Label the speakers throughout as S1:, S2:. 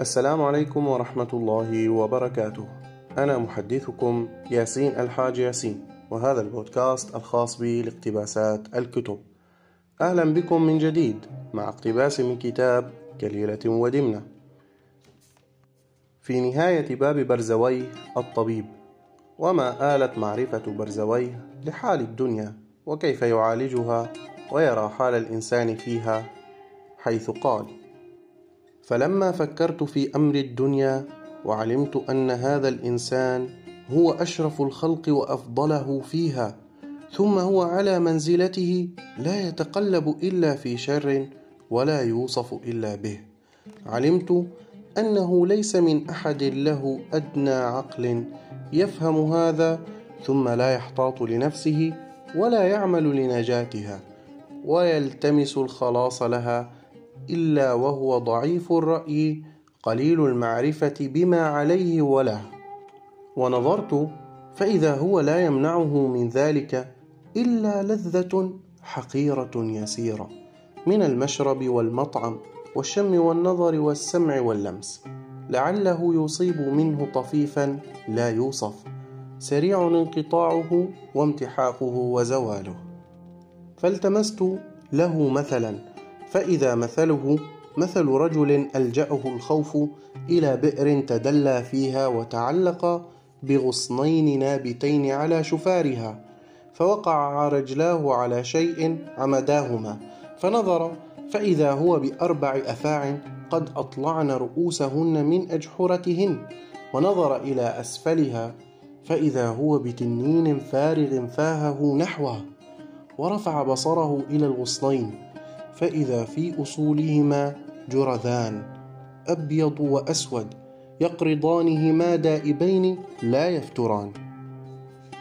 S1: السلام عليكم ورحمة الله وبركاته. أنا محدثكم ياسين الحاج ياسين وهذا البودكاست الخاص بي لاقتباسات الكتب. أهلا بكم من جديد مع اقتباس من كتاب كليلة ودمنة. في نهاية باب برزويه الطبيب وما آلت معرفة برزويه لحال الدنيا وكيف يعالجها ويرى حال الإنسان فيها حيث قال فلما فكرت في أمر الدنيا وعلمت أن هذا الإنسان هو أشرف الخلق وأفضله فيها ثم هو على منزلته لا يتقلب إلا في شر ولا يوصف إلا به. علمت أنه ليس من أحد له أدنى عقل يفهم هذا ثم لا يحتاط لنفسه ولا يعمل لنجاتها ويلتمس الخلاص لها إلا وهو ضعيف الرأي قليل المعرفة بما عليه وله. ونظرت فإذا هو لا يمنعه من ذلك إلا لذة حقيرة يسيرة من المشرب والمطعم والشم والنظر والسمع واللمس. لعله يصيب منه طفيفا لا يوصف سريع انقطاعه وامتحاقه وزواله. فالتمست له مثلا فإذا مثله مثل رجل ألجأه الخوف إلى بئر تدلى فيها وتعلق بغصنين نابتين على شفارها فوقع رجلاه على شيء عمداهما فنظر فإذا هو بأربع أفاع قد أطلعن رؤوسهن من أجحرتهن ونظر إلى أسفلها فإذا هو بتنين فارغ فاهه نحوه ورفع بصره إلى الغصنين. فإذا في أصولهما جرذان أبيض وأسود يقرضانهما دائبين لا يفتران.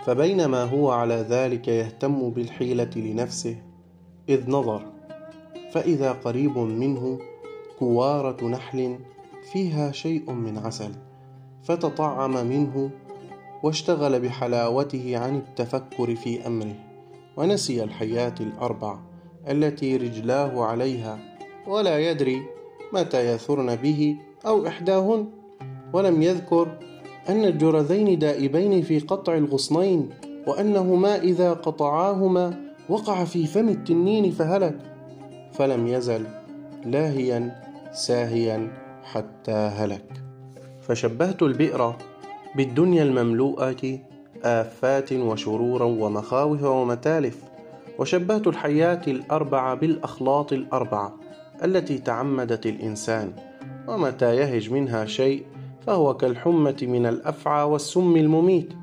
S1: فبينما هو على ذلك يهتم بالحيلة لنفسه إذ نظر فإذا قريب منه كوارة نحل فيها شيء من عسل فتطعم منه واشتغل بحلاوته عن التفكر في أمره ونسي الحياة الأربع. التي رجلاه عليها ولا يدري متى يثرن به أو إحداهن. ولم يذكر أن الجرذين دائبين في قطع الغصنين وأنهما إذا قطعاهما وقع في فم التنين فهلك. فلم يزل لاهيا ساهيا حتى هلك. فشبهت البئر بالدنيا المملوءة آفات وشرورا ومخاوف ومتالف. وشبهت الحياة الأربع بالأخلاط الأربعة التي تعمدت الإنسان ومتى يهج منها شيء فهو كالحمة من الأفعى والسم المميت.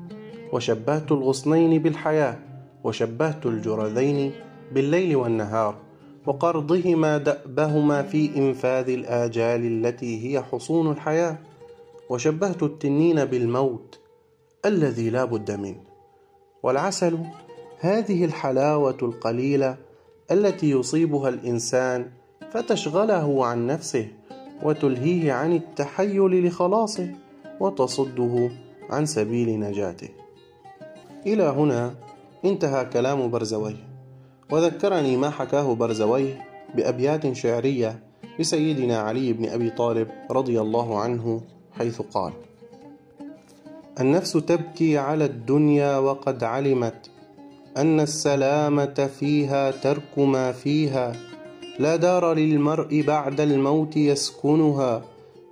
S1: وشبهت الغصنين بالحياة وشبهت الجرذين بالليل والنهار وقرضهما دأبهما في إنفاذ الآجال التي هي حصون الحياة. وشبهت التنين بالموت الذي لا بد منه. والعسل هذه الحلاوة القليلة التي يصيبها الإنسان فتشغله عن نفسه وتلهيه عن التحيل لخلاصه وتصده عن سبيل نجاته. إلى هنا انتهى كلام برزويه. وذكرني ما حكاه برزويه بأبيات شعرية لسيدنا علي بن أبي طالب رضي الله عنه حيث قال النفس تبكي على الدنيا وقد علمت أن السلامة فيها ترك ما فيها. لا دار للمرء بعد الموت يسكنها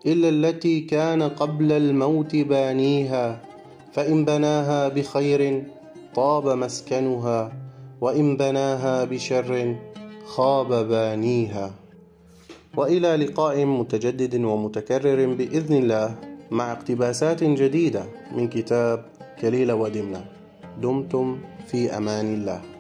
S1: إلا التي كان قبل الموت بانيها. فإن بناها بخير طاب مسكنها وإن بناها بشر خاب بانيها. وإلى لقاء متجدد ومتكرر بإذن الله مع اقتباسات جديدة من كتاب كليل ودمنة. دمتم في أمان الله.